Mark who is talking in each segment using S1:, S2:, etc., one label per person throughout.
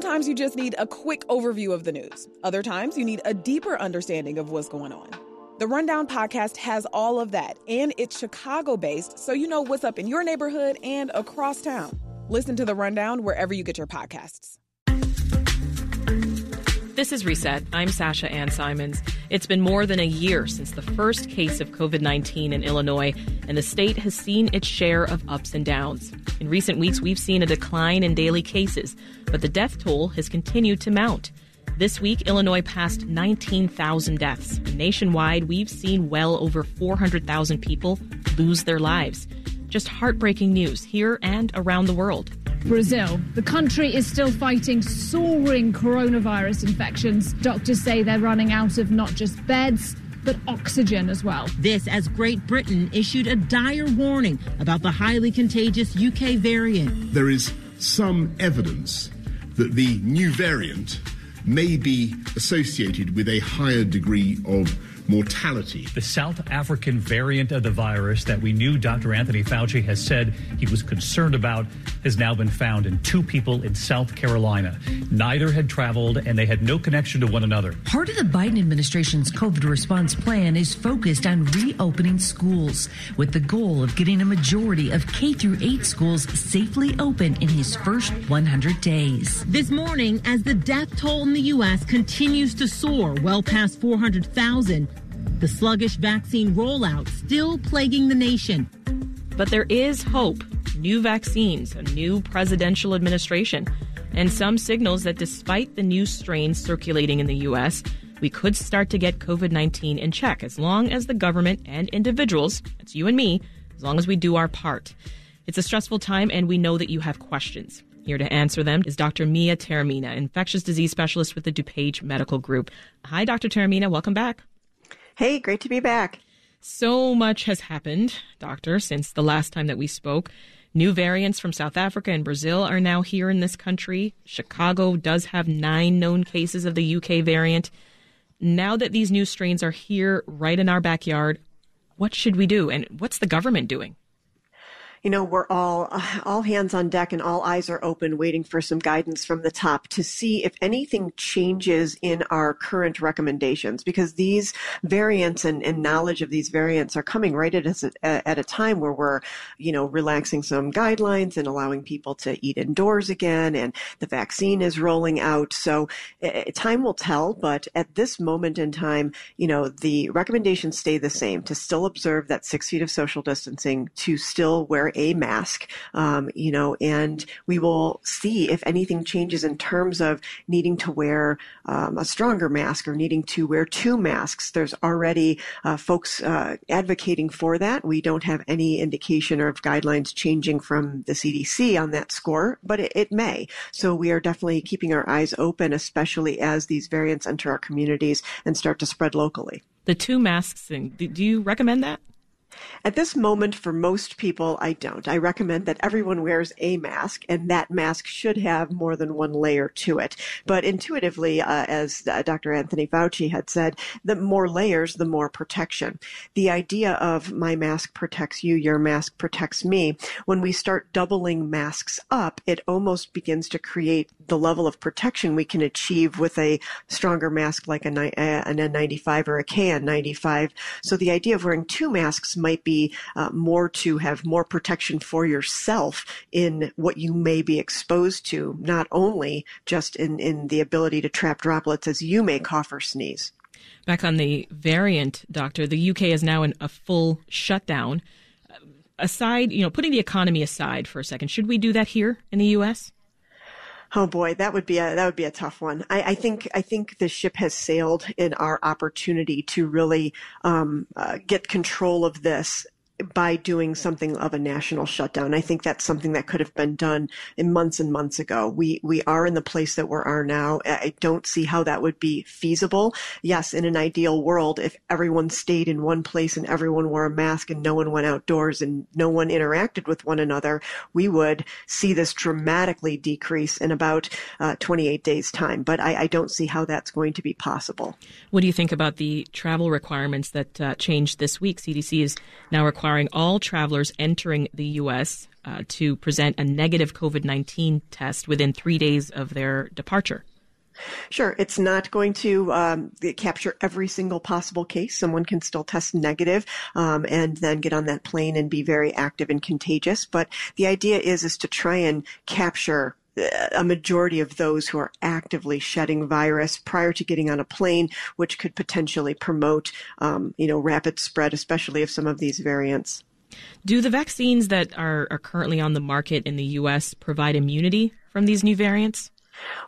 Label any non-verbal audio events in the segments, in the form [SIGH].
S1: Sometimes you just need a quick overview of the news. Other times you need a deeper understanding of what's going on. The Rundown podcast has all of that, and it's Chicago based, so you know what's up in your neighborhood and across town. Listen to The Rundown wherever you get your podcasts.
S2: This is Reset. I'm Sasha Ann Simons. It's been more than a year since the first case of COVID 19 in Illinois, and the state has seen its share of ups and downs. In recent weeks, we've seen a decline in daily cases, but the death toll has continued to mount. This week, Illinois passed 19,000 deaths. Nationwide, we've seen well over 400,000 people lose their lives. Just heartbreaking news here and around the world.
S3: Brazil. The country is still fighting soaring coronavirus infections. Doctors say they're running out of not just beds, but oxygen as well.
S4: This as Great Britain issued a dire warning about the highly contagious UK variant.
S5: There is some evidence that the new variant may be associated with a higher degree of mortality.
S6: The South African variant of the virus that we knew Dr. Anthony Fauci has said he was concerned about has now been found in two people in South Carolina. Neither had traveled and they had no connection to one another.
S7: Part of the Biden administration's COVID response plan is focused on reopening schools with the goal of getting a majority of K through 8 schools safely open in his first 100 days.
S4: This morning, as the death toll in the U.S. continues to soar well past 400,000, the sluggish vaccine rollout still plaguing the nation.
S2: But there is hope. New vaccines, a new presidential administration, and some signals that despite the new strains circulating in the U.S., we could start to get COVID 19 in check as long as the government and individuals, that's you and me, as long as we do our part. It's a stressful time, and we know that you have questions. Here to answer them is Dr. Mia Taormina, infectious disease specialist with the DuPage Medical Group. Hi, Dr. Taormina. Welcome back.
S8: Hey, great to be back.
S2: So much has happened, Doctor, since the last time that we spoke. New variants from South Africa and Brazil are now here in this country. Chicago does have nine known cases of the UK variant. Now that these new strains are here right in our backyard, what should we do? And what's the government doing?
S8: You know, we're all all hands on deck and all eyes are open, waiting for some guidance from the top to see if anything changes in our current recommendations. Because these variants and, and knowledge of these variants are coming right at a, at a time where we're, you know, relaxing some guidelines and allowing people to eat indoors again, and the vaccine is rolling out. So uh, time will tell, but at this moment in time, you know, the recommendations stay the same: to still observe that six feet of social distancing, to still wear a mask, um, you know, and we will see if anything changes in terms of needing to wear um, a stronger mask or needing to wear two masks. There's already uh, folks uh, advocating for that. We don't have any indication or guidelines changing from the CDC on that score, but it, it may. So we are definitely keeping our eyes open, especially as these variants enter our communities and start to spread locally.
S2: The two masks thing, do you recommend that?
S8: At this moment, for most people, I don't. I recommend that everyone wears a mask, and that mask should have more than one layer to it. But intuitively, uh, as uh, Dr. Anthony Fauci had said, the more layers, the more protection. The idea of my mask protects you, your mask protects me, when we start doubling masks up, it almost begins to create the level of protection we can achieve with a stronger mask like a, an N95 or a KN95. So the idea of wearing two masks might be uh, more to have more protection for yourself in what you may be exposed to, not only just in, in the ability to trap droplets as you may cough or sneeze.
S2: Back on the variant, doctor, the UK is now in a full shutdown. Aside, you know, putting the economy aside for a second, should we do that here in the US?
S8: Oh boy, that would be a that would be a tough one. I, I think I think the ship has sailed in our opportunity to really um, uh, get control of this by doing something of a national shutdown. I think that's something that could have been done in months and months ago. We we are in the place that we are now. I don't see how that would be feasible. Yes, in an ideal world, if everyone stayed in one place and everyone wore a mask and no one went outdoors and no one interacted with one another, we would see this dramatically decrease in about uh, 28 days time. But I, I, don't see how that's going to be possible.
S2: What do you think about the travel requirements that uh, changed this week? CDC is now requiring all travelers entering the U.S. Uh, to present a negative COVID 19 test within three days of their departure.
S8: Sure, it's not going to um, capture every single possible case. Someone can still test negative, um, and then get on that plane and be very active and contagious. But the idea is is to try and capture a majority of those who are actively shedding virus prior to getting on a plane, which could potentially promote, um, you know, rapid spread, especially of some of these variants.
S2: Do the vaccines that are, are currently on the market in the U.S. provide immunity from these new variants?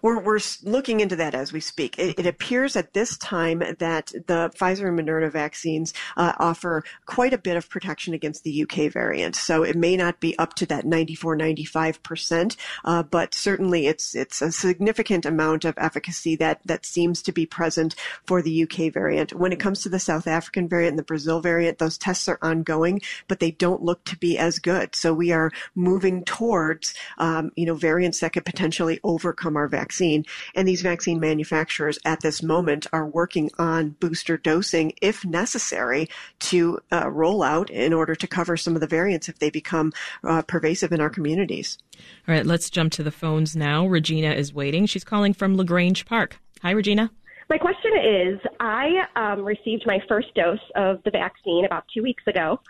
S8: We're, we're looking into that as we speak. It, it appears at this time that the Pfizer and Moderna vaccines uh, offer quite a bit of protection against the UK variant. So it may not be up to that 94, 95%, uh, but certainly it's, it's a significant amount of efficacy that, that seems to be present for the UK variant. When it comes to the South African variant and the Brazil variant, those tests are ongoing, but they don't look to be as good. So we are moving towards, um, you know, variants that could potentially overcome our vaccine. And these vaccine manufacturers at this moment are working on booster dosing if necessary to uh, roll out in order to cover some of the variants if they become uh, pervasive in our communities.
S2: All right, let's jump to the phones now. Regina is waiting. She's calling from LaGrange Park. Hi, Regina.
S9: My question is I um, received my first dose of the vaccine about two weeks ago.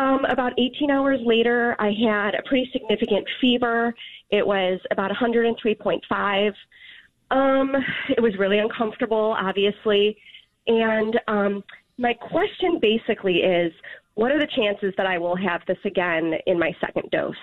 S9: Um, about 18 hours later, I had a pretty significant fever. It was about 103.5. Um, it was really uncomfortable, obviously. And um, my question basically is what are the chances that I will have this again in my second dose?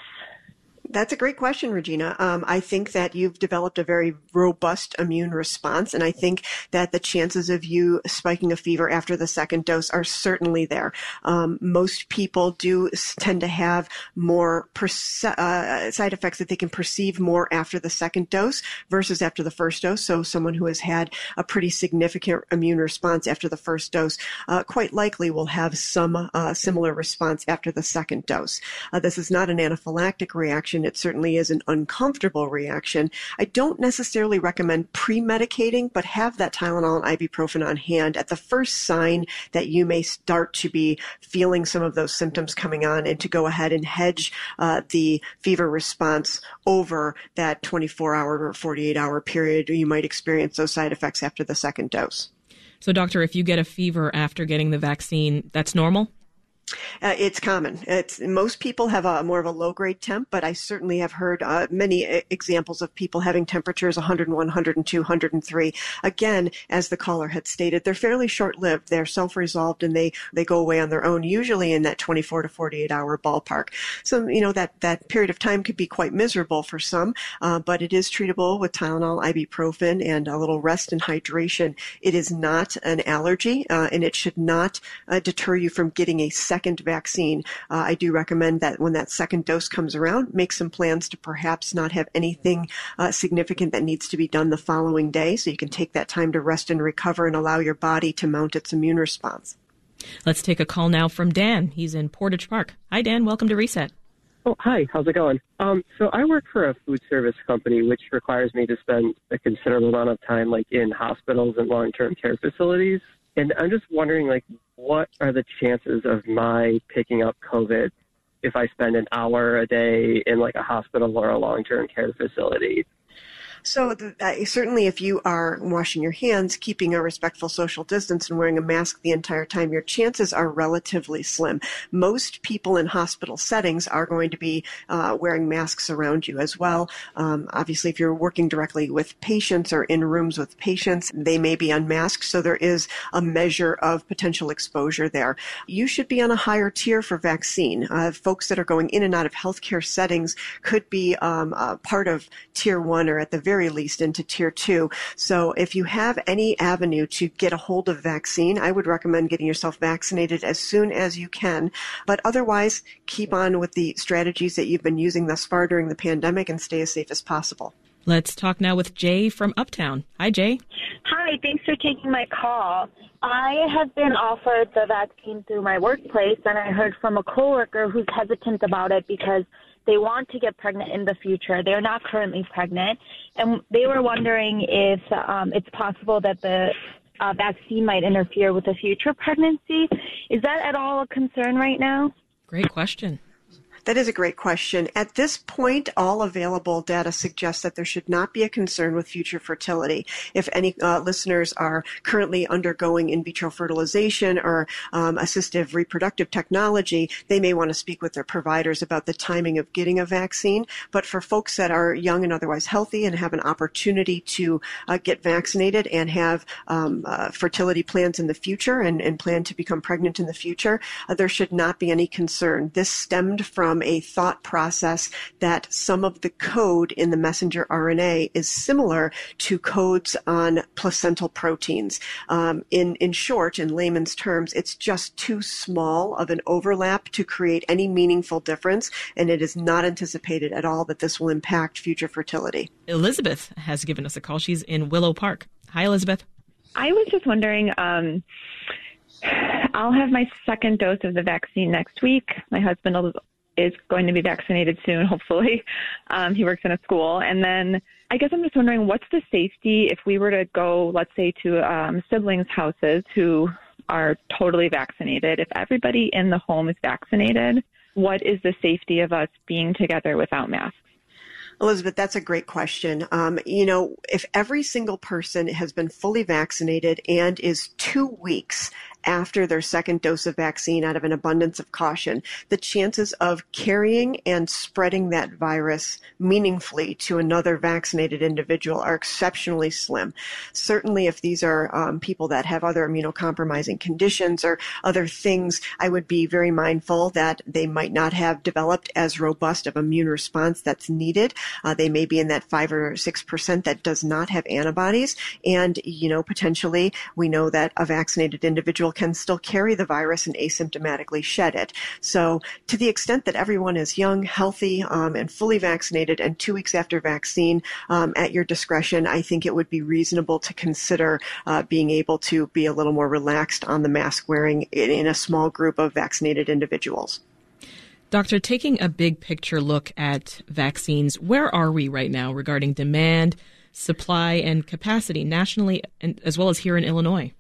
S8: That's a great question, Regina. Um, I think that you've developed a very robust immune response, and I think that the chances of you spiking a fever after the second dose are certainly there. Um, most people do tend to have more perce- uh, side effects that they can perceive more after the second dose versus after the first dose. So, someone who has had a pretty significant immune response after the first dose uh, quite likely will have some uh, similar response after the second dose. Uh, this is not an anaphylactic reaction reaction. It certainly is an uncomfortable reaction. I don't necessarily recommend pre-medicating, but have that Tylenol and ibuprofen on hand at the first sign that you may start to be feeling some of those symptoms coming on and to go ahead and hedge uh, the fever response over that 24 hour or 48 hour period you might experience those side effects after the second dose.
S2: So, doctor, if you get a fever after getting the vaccine, that's normal?
S8: Uh, it's common. It's most people have a more of a low grade temp, but I certainly have heard uh, many examples of people having temperatures 101, 102, 103. Again, as the caller had stated, they're fairly short lived. They're self resolved and they they go away on their own, usually in that 24 to 48 hour ballpark. So you know that that period of time could be quite miserable for some, uh, but it is treatable with Tylenol, ibuprofen, and a little rest and hydration. It is not an allergy, uh, and it should not uh, deter you from getting a second second vaccine, uh, I do recommend that when that second dose comes around, make some plans to perhaps not have anything uh, significant that needs to be done the following day so you can take that time to rest and recover and allow your body to mount its immune response.
S2: Let's take a call now from Dan. He's in Portage Park. Hi, Dan. Welcome to Reset.
S10: Oh, hi. How's it going? Um, so I work for a food service company, which requires me to spend a considerable amount of time, like in hospitals and long-term care facilities. And I'm just wondering, like, what are the chances of my picking up COVID if I spend an hour a day in like a hospital or a long-term care facility?
S8: So uh, certainly, if you are washing your hands, keeping a respectful social distance, and wearing a mask the entire time, your chances are relatively slim. Most people in hospital settings are going to be uh, wearing masks around you as well. Um, obviously, if you're working directly with patients or in rooms with patients, they may be unmasked, so there is a measure of potential exposure there. You should be on a higher tier for vaccine. Uh, folks that are going in and out of healthcare settings could be um, part of tier one or at the very least into tier two. So if you have any avenue to get a hold of vaccine, I would recommend getting yourself vaccinated as soon as you can. But otherwise, keep on with the strategies that you've been using thus far during the pandemic and stay as safe as possible.
S2: Let's talk now with Jay from Uptown. Hi, Jay.
S11: Hi, thanks for taking my call. I have been offered the vaccine through my workplace, and I heard from a coworker who's hesitant about it because they want to get pregnant in the future. They're not currently pregnant, and they were wondering if um, it's possible that the uh, vaccine might interfere with a future pregnancy. Is that at all a concern right now?
S2: Great question.
S8: That is a great question. At this point, all available data suggests that there should not be a concern with future fertility. If any uh, listeners are currently undergoing in vitro fertilization or um, assistive reproductive technology, they may want to speak with their providers about the timing of getting a vaccine. But for folks that are young and otherwise healthy and have an opportunity to uh, get vaccinated and have um, uh, fertility plans in the future and, and, plan to become pregnant in the future, uh, there should not be any concern. This stemmed from from a thought process that some of the code in the messenger RNA is similar to codes on placental proteins. Um, in, in short, in layman's terms, it's just too small of an overlap to create any meaningful difference, and it is not anticipated at all that this will impact future fertility.
S2: Elizabeth has given us a call. She's in Willow Park. Hi, Elizabeth.
S12: I was just wondering. Um, I'll have my second dose of the vaccine next week. My husband will is going to be vaccinated soon, hopefully. [LAUGHS] Um, he works in a school. And then I guess I'm just wondering what's the safety if we were to go, let's say, to um, siblings' houses who are totally vaccinated? If everybody in the home is vaccinated, what is the safety of us being together without masks?
S8: Elizabeth, that's a great question. Um, you know, if every single person has been fully vaccinated and is two weeks after their second dose of vaccine out of an abundance of caution, the chances of carrying and spreading that virus meaningfully to another vaccinated individual are exceptionally slim. Certainly, if these are um, people that have other immunocompromising conditions or other things, I would be very mindful that they might not have developed as robust of immune response that's needed. Uh, they may be in that five or six percent that does not have antibodies, and you know potentially we know that a vaccinated individual can still carry the virus and asymptomatically shed it. So, to the extent that everyone is young, healthy, um, and fully vaccinated, and two weeks after vaccine, um, at your discretion, I think it would be reasonable to consider uh, being able to be a little more relaxed on the mask wearing in, in a small group of vaccinated individuals.
S2: Doctor, taking a big picture look at vaccines, where are we right now regarding demand, supply, and capacity nationally, and, as well as here in Illinois?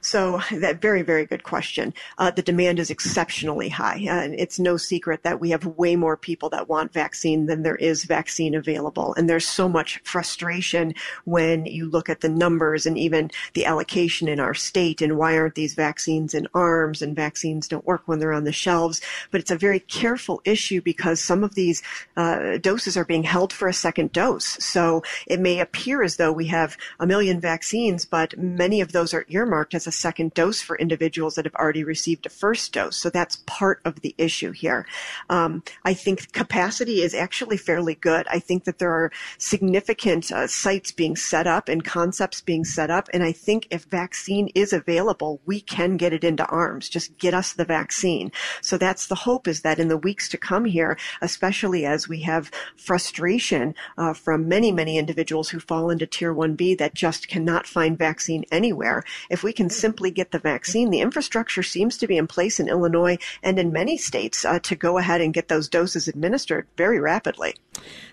S8: So that very, very good question. Uh, the demand is exceptionally high. It's no secret that we have way more people that want vaccine than there is vaccine available. And there's so much frustration when you look at the numbers and even the allocation in our state and why aren't these vaccines in arms and vaccines don't work when they're on the shelves. But it's a very careful issue because some of these uh, doses are being held for a second dose. So it may appear as though we have a million vaccines, but many of those are earmarked as a second dose for individuals that have already received a first dose. So that's part of the issue here. Um, I think capacity is actually fairly good. I think that there are significant uh, sites being set up and concepts being set up. And I think if vaccine is available, we can get it into arms. Just get us the vaccine. So that's the hope is that in the weeks to come here, especially as we have frustration uh, from many, many individuals who fall into tier 1B that just cannot find vaccine anywhere, if we can simply get the vaccine. The infrastructure seems to be in place in Illinois and in many states uh, to go ahead and get those doses administered very rapidly.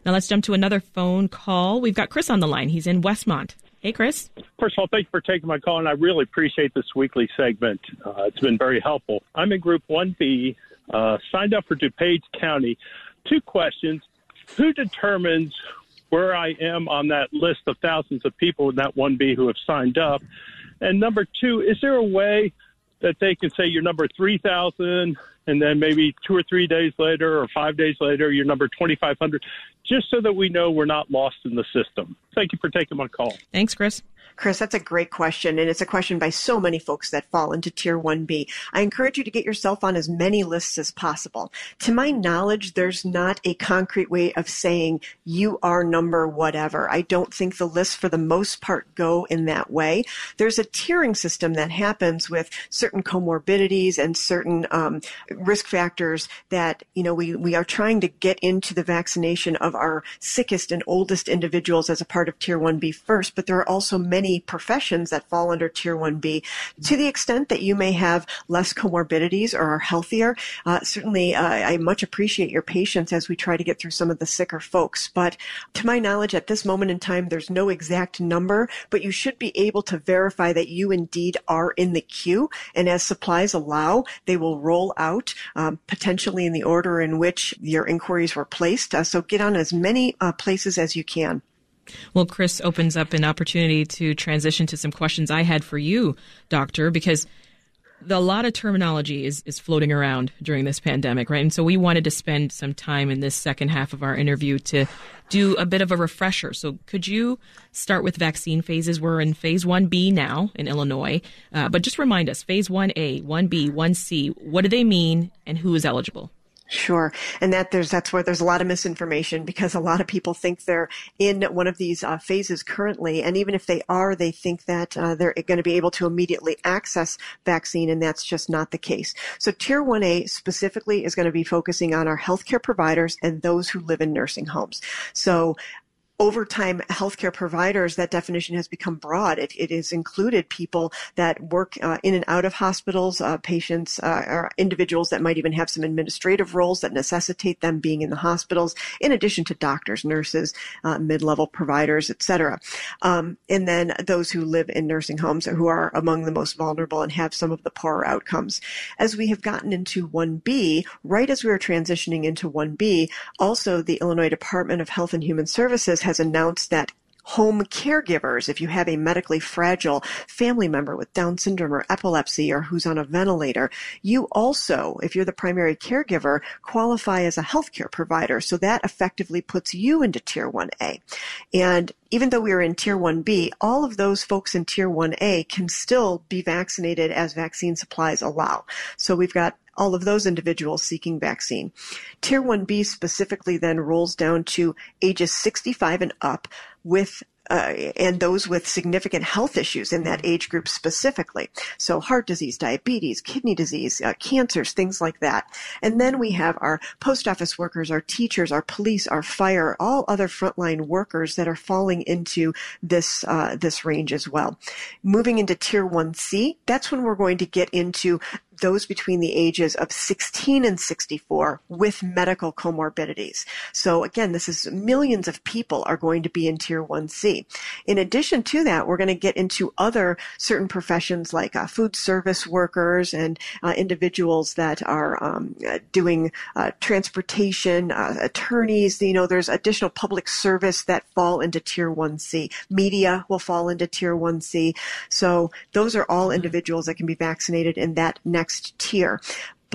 S2: Now let's jump to another phone call. We've got Chris on the line. He's in Westmont. Hey, Chris.
S13: First of all, thank you for taking my call, and I really appreciate this weekly segment. Uh, it's been very helpful. I'm in Group 1B, uh, signed up for DuPage County. Two questions. Who determines where I am on that list of thousands of people in that 1B who have signed up? And number two, is there a way that they can say you're number 3,000 and then maybe two or three days later or five days later, you're number 2,500, just so that we know we're not lost in the system? Thank you for taking my call.
S2: Thanks, Chris.
S8: Chris, that's a great question. And it's a question by so many folks that fall into tier 1B. I encourage you to get yourself on as many lists as possible. To my knowledge, there's not a concrete way of saying you are number whatever. I don't think the lists for the most part go in that way. There's a tiering system that happens with certain comorbidities and certain um, risk factors that, you know, we, we are trying to get into the vaccination of our sickest and oldest individuals as a part of tier 1B first, but there are also many professions that fall under tier 1B. To the extent that you may have less comorbidities or are healthier, uh, certainly uh, I much appreciate your patience as we try to get through some of the sicker folks. But to my knowledge, at this moment in time, there's no exact number, but you should be able to verify that you indeed are in the queue. And as supplies allow, they will roll out um, potentially in the order in which your inquiries were placed. Uh, so get on as many uh, places as you can.
S2: Well, Chris opens up an opportunity to transition to some questions I had for you, Doctor, because a lot of terminology is, is floating around during this pandemic, right? And so we wanted to spend some time in this second half of our interview to do a bit of a refresher. So could you start with vaccine phases? We're in phase 1B now in Illinois, uh, but just remind us phase 1A, 1B, 1C, what do they mean and who is eligible?
S8: Sure. And that there's, that's where there's a lot of misinformation because a lot of people think they're in one of these uh, phases currently. And even if they are, they think that uh, they're going to be able to immediately access vaccine. And that's just not the case. So tier 1A specifically is going to be focusing on our healthcare providers and those who live in nursing homes. So over time healthcare providers, that definition has become broad. It, it has included people that work uh, in and out of hospitals, uh, patients, uh, or individuals that might even have some administrative roles that necessitate them being in the hospitals, in addition to doctors, nurses, uh, mid-level providers, etc. Um, and then those who live in nursing homes who are among the most vulnerable and have some of the poorer outcomes. As we have gotten into 1B, right as we were transitioning into 1B, also the Illinois Department of Health and Human Services has announced that home caregivers, if you have a medically fragile family member with Down syndrome or epilepsy or who's on a ventilator, you also, if you're the primary caregiver, qualify as a healthcare provider. So that effectively puts you into tier 1A. And even though we are in tier 1B, all of those folks in tier 1A can still be vaccinated as vaccine supplies allow. So we've got all of those individuals seeking vaccine. Tier 1B specifically then rolls down to ages 65 and up with uh, and those with significant health issues in that age group specifically. So heart disease, diabetes, kidney disease, uh, cancers, things like that. And then we have our post office workers, our teachers, our police, our fire, all other frontline workers that are falling into this uh, this range as well. Moving into tier 1C, that's when we're going to get into those between the ages of 16 and 64 with medical comorbidities. So again, this is millions of people are going to be in tier 1C. In addition to that, we're going to get into other certain professions like uh, food service workers and uh, individuals that are um, doing uh, transportation, uh, attorneys. You know, there's additional public service that fall into tier 1C. Media will fall into tier 1C. So those are all individuals that can be vaccinated in that next next tier.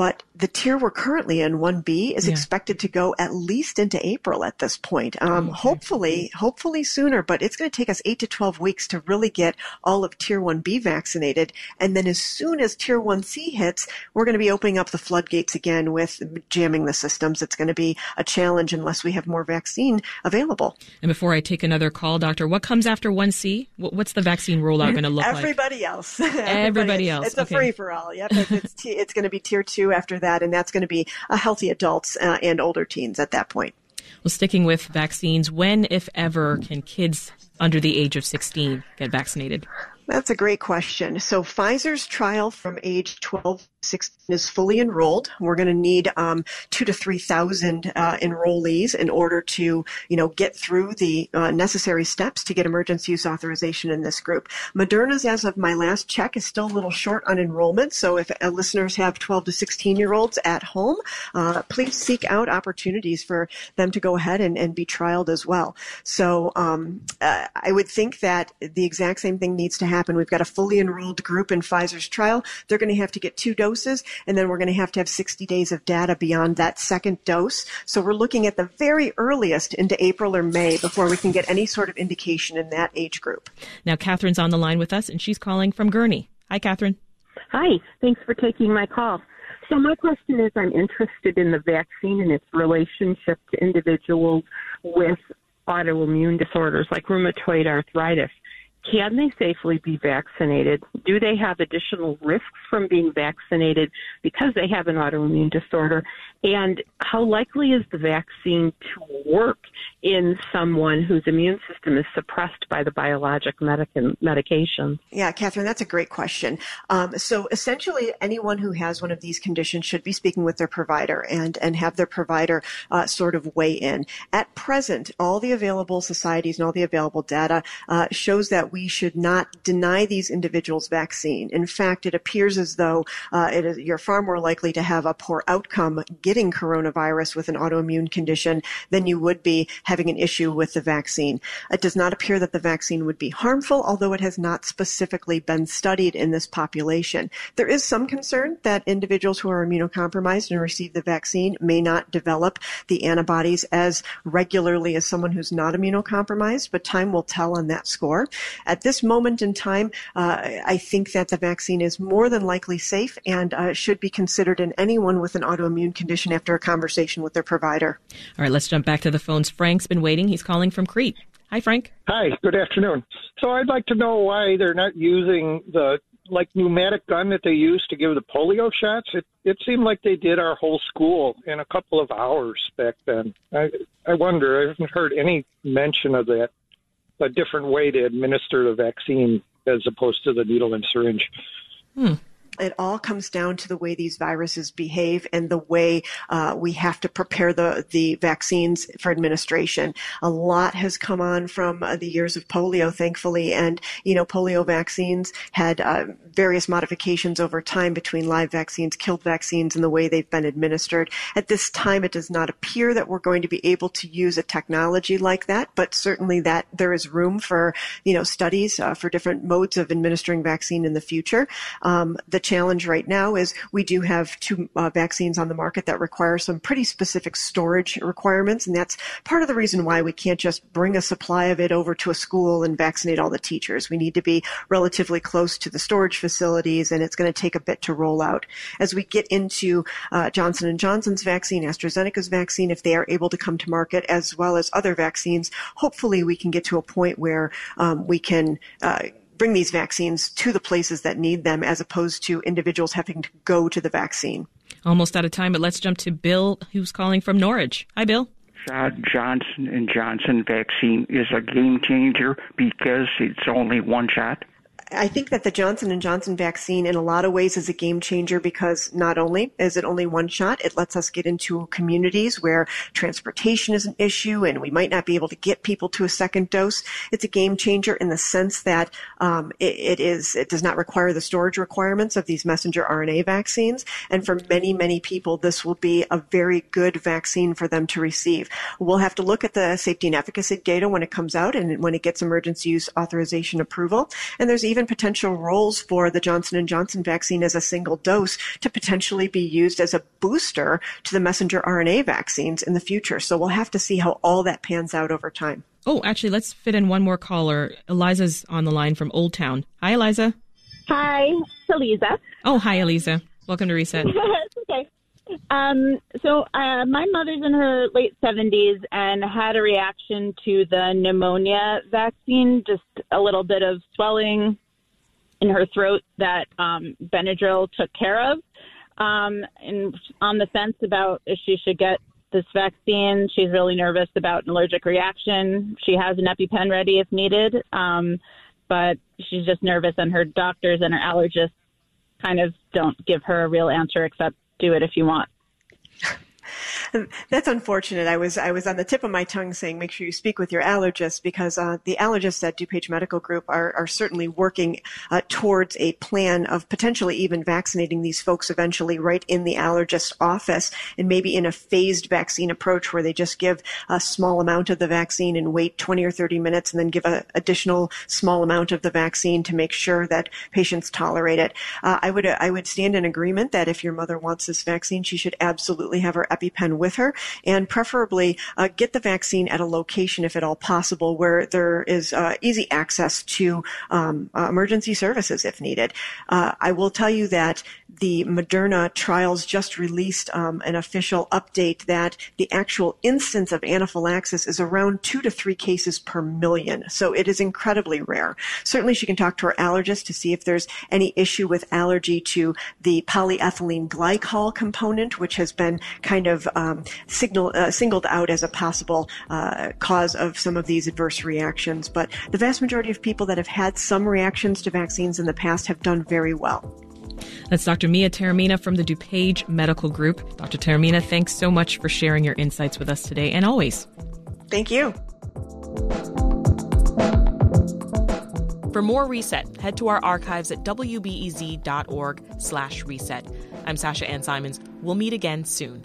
S8: But the tier we're currently in, 1B, is yeah. expected to go at least into April at this point. Um, okay. Hopefully, hopefully sooner, but it's going to take us 8 to 12 weeks to really get all of tier 1B vaccinated. And then as soon as tier 1C hits, we're going to be opening up the floodgates again with jamming the systems. It's going to be a challenge unless we have more vaccine available.
S2: And before I take another call, Doctor, what comes after 1C? What's the vaccine rollout going to look like? [LAUGHS]
S8: Everybody
S2: like?
S8: Else. [LAUGHS]
S2: Everybody, Everybody else.
S8: It's a free for all. Yep. it's, t- it's going to be tier 2 after that and that's going to be healthy adults uh, and older teens at that point.
S2: Well, sticking with vaccines, when, if ever, can kids under the age of 16 get vaccinated?
S8: That's a great question. So Pfizer's trial from age 12 16 is fully enrolled. We're going to need um, two to three thousand uh, enrollees in order to, you know, get through the uh, necessary steps to get emergency use authorization in this group. Moderna's, as of my last check, is still a little short on enrollment. So if uh, listeners have 12 to 16 year olds at home, uh, please seek out opportunities for them to go ahead and, and be trialed as well. So um, uh, I would think that the exact same thing needs to happen. We've got a fully enrolled group in Pfizer's trial. They're going to have to get two doses doses, and then we're going to have to have 60 days of data beyond that second dose. So we're looking at the very earliest into April or May before we can get any sort of indication in that age group.
S2: Now, Catherine's on the line with us, and she's calling from Gurnee. Hi, Catherine.
S14: Hi, thanks for taking my call. So, my question is I'm interested in the vaccine and its relationship to individuals with autoimmune disorders like rheumatoid arthritis. Can they safely be vaccinated? Do they have additional risks from being vaccinated because they have an autoimmune disorder? And how likely is the vaccine to work in someone whose immune system is suppressed by the biologic medic- medication?
S8: Yeah, Catherine, that's a great question. Um, so essentially, anyone who has one of these conditions should be speaking with their provider and, and have their provider uh, sort of weigh in. At present, all the available societies and all the available data uh, shows that we should not deny these individuals vaccine. In fact, it appears as though uh, it is, you're far more likely to have a poor outcome getting coronavirus with an autoimmune condition than you would be having an issue with the vaccine. It does not appear that the vaccine would be harmful, although it has not specifically been studied in this population. There is some concern that individuals who are immunocompromised and receive the vaccine may not develop the antibodies as regularly as someone who's not immunocompromised, but time will tell on that score. At this moment in time, uh, I think that the vaccine is more than likely safe and uh, should be considered in anyone with an autoimmune condition after a conversation with their provider.
S2: All right, let's jump back to the phones. Frank's been waiting. He's calling from Crete. Hi, Frank.
S15: Hi, good afternoon. So I'd like to know why they're not using the like pneumatic gun that they used to give the polio shots. It it seemed like they did our whole school in a couple of hours back then. I I wonder. I haven't heard any mention of that. A different way to administer the vaccine as opposed to the needle and syringe.
S2: Hmm
S8: it all comes down to the way these viruses behave and the way uh, we have to prepare the the vaccines for administration. A lot has come on from uh, the years of polio, thankfully, and you know polio vaccines had uh, various modifications over time between live vaccines, killed vaccines, and the way they've been administered. At this time, it does not appear that we're going to be able to use a technology like that, but certainly that there is room for you know studies uh, for different modes of administering vaccine in the future. Um, the challenge right now is we do have two uh, vaccines on the market that require some pretty specific storage requirements, and that's part of the reason why we can't just bring a supply of it over to a school and vaccinate all the teachers. We need to be relatively close to the storage facilities, and it's going to take a bit to roll out. As we get into uh, Johnson and Johnson's vaccine, AstraZeneca's vaccine, if they are able to come to market, as well as other vaccines, hopefully we can get to a point where um, we can uh, bring these vaccines to the places that need them as opposed to individuals having to go to the vaccine.
S2: Almost out of time, but let's jump to Bill, who's calling from Norridge. Hi, Bill.
S16: Uh, Johnson and Johnson vaccine is a game changer because it's only one shot.
S8: I think that the Johnson and Johnson vaccine in a lot of ways is a game changer because not only is it only one shot, it lets us get into communities where transportation is an issue and we might not be able to get people to a second dose. It's a game changer in the sense that um, it, it is it does not require the storage requirements of these messenger RNA vaccines, and for many many people, this will be a very good vaccine for them to receive. We'll have to look at the safety and efficacy data when it comes out and when it gets emergency use authorization approval, and there's even even potential roles for the Johnson & Johnson vaccine as a single dose to potentially be used as a booster to the messenger RNA vaccines in the future. So we'll have to see how all that pans out over time.
S2: Oh, actually, let's fit in one more caller. Eliza's on the line from Old Town. Hi, Eliza.
S17: Hi, it's Eliza.
S2: Oh, hi, Eliza. Welcome to Reset. [LAUGHS]
S17: okay. Um, so uh, my mother's in her late 70s and had a reaction to the pneumonia vaccine, just a little bit of swelling, in her throat that um, Benadryl took care of. Um, and on the fence about if she should get this vaccine, she's really nervous about an allergic reaction. She has an EpiPen ready if needed, um, but she's just nervous, and her doctors and her allergists kind of don't give her a real answer except do it if you want.
S8: That's unfortunate. I was I was on the tip of my tongue saying make sure you speak with your allergist because uh, the allergists at DuPage Medical Group are, are certainly working uh, towards a plan of potentially even vaccinating these folks eventually right in the allergist office and maybe in a phased vaccine approach where they just give a small amount of the vaccine and wait 20 or 30 minutes and then give an additional small amount of the vaccine to make sure that patients tolerate it. Uh, I would I would stand in agreement that if your mother wants this vaccine, she should absolutely have her EpiPen with her and preferably uh, get the vaccine at a location, if at all possible, where there is uh, easy access to um, uh, emergency services if needed. Uh, I will tell you that the Moderna trials just released um, an official update that the actual instance of anaphylaxis is around two to three cases per million. So it is incredibly rare. Certainly she can talk to her allergist to see if there's any issue with allergy to the polyethylene glycol component, which has been kind of um, signal, uh, singled out as a possible uh, cause of some of these adverse reactions. But the vast majority of people that have had some reactions to vaccines in the past have done very well.
S2: That's Dr. Mia Taormina from the DuPage Medical Group. Dr. Taormina, thanks so much for sharing your insights with us today and always.
S8: Thank you.
S2: For more Reset, head to our archives at wbez.org slash reset. I'm Sasha Ann Simons. We'll meet again soon.